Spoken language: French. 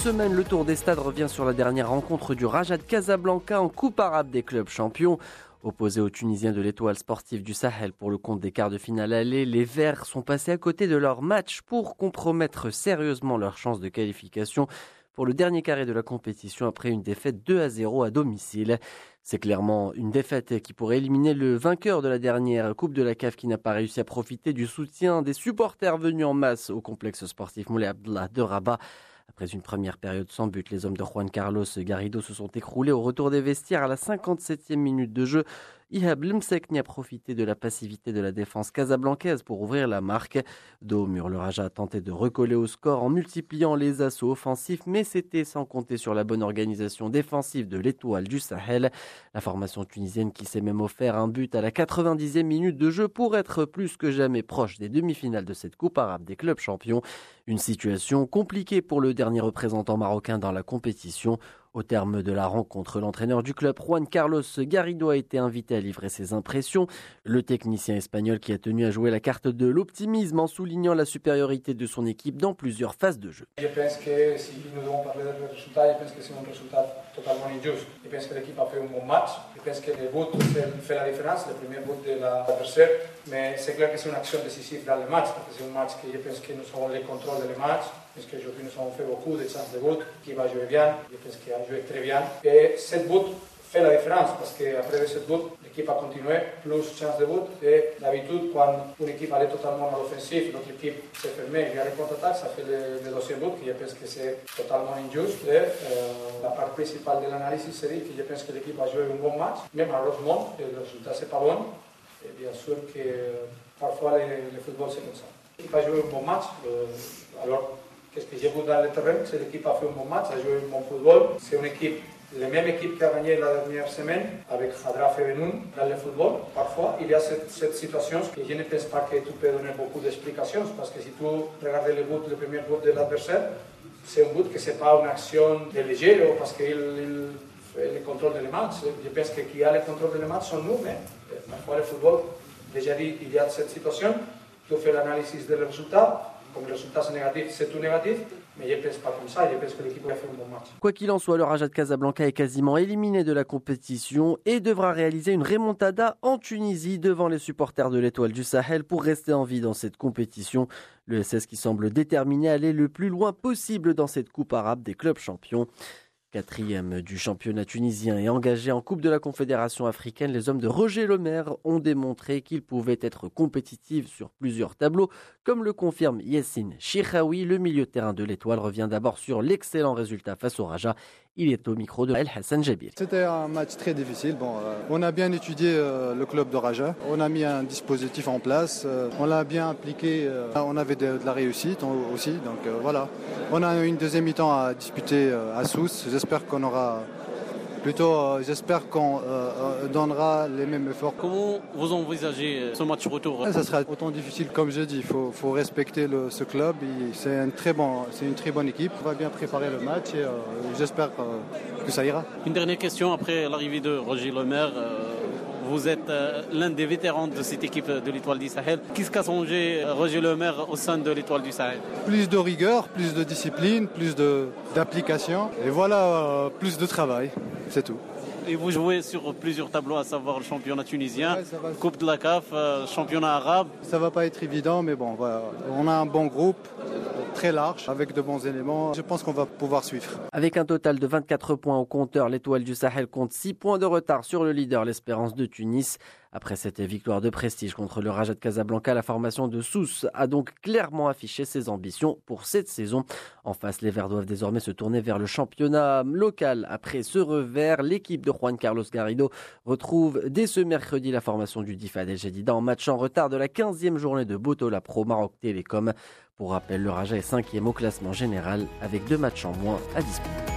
semaine, le Tour des Stades revient sur la dernière rencontre du Raja de Casablanca en Coupe arabe des clubs champions. Opposé aux Tunisiens de l'étoile sportive du Sahel pour le compte des quarts de finale aller, les Verts sont passés à côté de leur match pour compromettre sérieusement leurs chances de qualification pour le dernier carré de la compétition après une défaite 2 à 0 à domicile. C'est clairement une défaite qui pourrait éliminer le vainqueur de la dernière Coupe de la CAF qui n'a pas réussi à profiter du soutien des supporters venus en masse au complexe sportif Moulay Abdallah de Rabat. Après une première période sans but, les hommes de Juan Carlos Garrido se sont écroulés au retour des vestiaires à la 57e minute de jeu. Ihab Limsek n'y a profité de la passivité de la défense casablancaise pour ouvrir la marque. Dos mur, le Raja a tenté de recoller au score en multipliant les assauts offensifs, mais c'était sans compter sur la bonne organisation défensive de l'étoile du Sahel. La formation tunisienne qui s'est même offert un but à la 90e minute de jeu pour être plus que jamais proche des demi-finales de cette Coupe arabe des clubs champions. Une situation compliquée pour le dernier représentant marocain dans la compétition. Au terme de la rencontre, l'entraîneur du club, Juan Carlos Garrido, a été invité à livrer ses impressions. Le technicien espagnol qui a tenu à jouer la carte de l'optimisme en soulignant la supériorité de son équipe dans plusieurs phases de jeu. Je pense que si nous devons parler de résultat, je pense que c'est un résultat totalement injuste. Je pense que l'équipe a fait un bon match. Je pense que le but fait la différence, le premier but de l'adversaire. Mais c'est clair que c'est une action décisive dans le match, parce que c'est un match que je pense que nous avons le contrôle du match. Parce qu'aujourd'hui nous avons fait beaucoup de chances de but, qui va jouer bien, je pense qu'il a joué très bien. Et cette but fait la différence, parce qu'après cette but, l'équipe a continué, plus chances de but. Et d'habitude, quand une équipe allait totalement à l'offensif, l'autre équipe s'est fermée et vient les contre-attaques, ça fait le, le deuxième but, qui je pense que c'est totalement injuste. Et euh, la part principale de l'analyse, c'est que je pense que l'équipe a joué un bon match, mais malheureusement, le résultat, c'est pas bon. Et bien sûr que parfois le, le football, c'est comme ça. L'équipe a joué un bon match, euh, alors qu'est-ce que j'ai vu dans le terrain C'est l'équipe a fait un bon match, a joué un bon football. C'est une équipe, la même équipe qui a gagné la dernière semaine avec Hadraf et Benoun dans le football. Parfois, il y a cette, cette, situation que je ne pas que tu peux donner beaucoup d'explications parce que si tu regardes le but, le premier but de l'adversaire, c'est un but que pas une action de léger ou parce qu'il il fait le contrôle de le match. Je pense que qui a le contrôle de le match sont nous, mais parfois le football, déjà dit, il y a cette tu fais l'analyse des résultats Quoi qu'il en soit, le Raja de Casablanca est quasiment éliminé de la compétition et devra réaliser une remontada en Tunisie devant les supporters de l'étoile du Sahel pour rester en vie dans cette compétition. Le SS qui semble déterminé à aller le plus loin possible dans cette coupe arabe des clubs champions. Quatrième du championnat tunisien et engagé en Coupe de la Confédération africaine, les hommes de Roger Lemaire ont démontré qu'ils pouvaient être compétitifs sur plusieurs tableaux, comme le confirme Yassine Chiraoui. Le milieu terrain de l'Étoile revient d'abord sur l'excellent résultat face au Raja. Il est au micro de El Hassan Jabir. C'était un match très difficile. Euh, on a bien étudié euh, le club de Raja. On a mis un dispositif en place. Euh, on l'a bien appliqué. on avait de, de, la réussite aussi. Donc voilà. On a une deuxième mi-temps à disputer à Sousse. J'espère qu'on aura Plutôt, euh, j'espère qu'on euh, donnera les mêmes efforts. Comment vous envisagez ce match retour? Ça sera autant difficile, comme je dis. Il faut, faut, respecter le, ce club. C'est un très bon, c'est une très bonne équipe. On va bien préparer le match et euh, j'espère que ça ira. Une dernière question après l'arrivée de Roger Lemaire. Vous êtes l'un des vétérans de cette équipe de l'Étoile du Sahel. Qu'est-ce qu'a changé Roger Lemaire au sein de l'Étoile du Sahel? Plus de rigueur, plus de discipline, plus d'application et voilà, plus de travail. C'est tout. Et vous jouez sur plusieurs tableaux, à savoir le championnat tunisien, ouais. Coupe de la CAF, euh, championnat arabe. Ça va pas être évident, mais bon, voilà. on a un bon groupe très large, avec de bons éléments. Je pense qu'on va pouvoir suivre. Avec un total de 24 points au compteur, l'étoile du Sahel compte 6 points de retard sur le leader, l'Espérance de Tunis. Après cette victoire de prestige contre le Raja de Casablanca, la formation de Sousse a donc clairement affiché ses ambitions pour cette saison. En face, les Verts doivent désormais se tourner vers le championnat local. Après ce revers, l'équipe de Juan Carlos Garrido retrouve dès ce mercredi la formation du Difad El Jadida en match en retard de la 15e journée de Botola Pro Maroc Télécom. Pour rappel, le Raja est cinquième au classement général avec deux matchs en moins à disputer.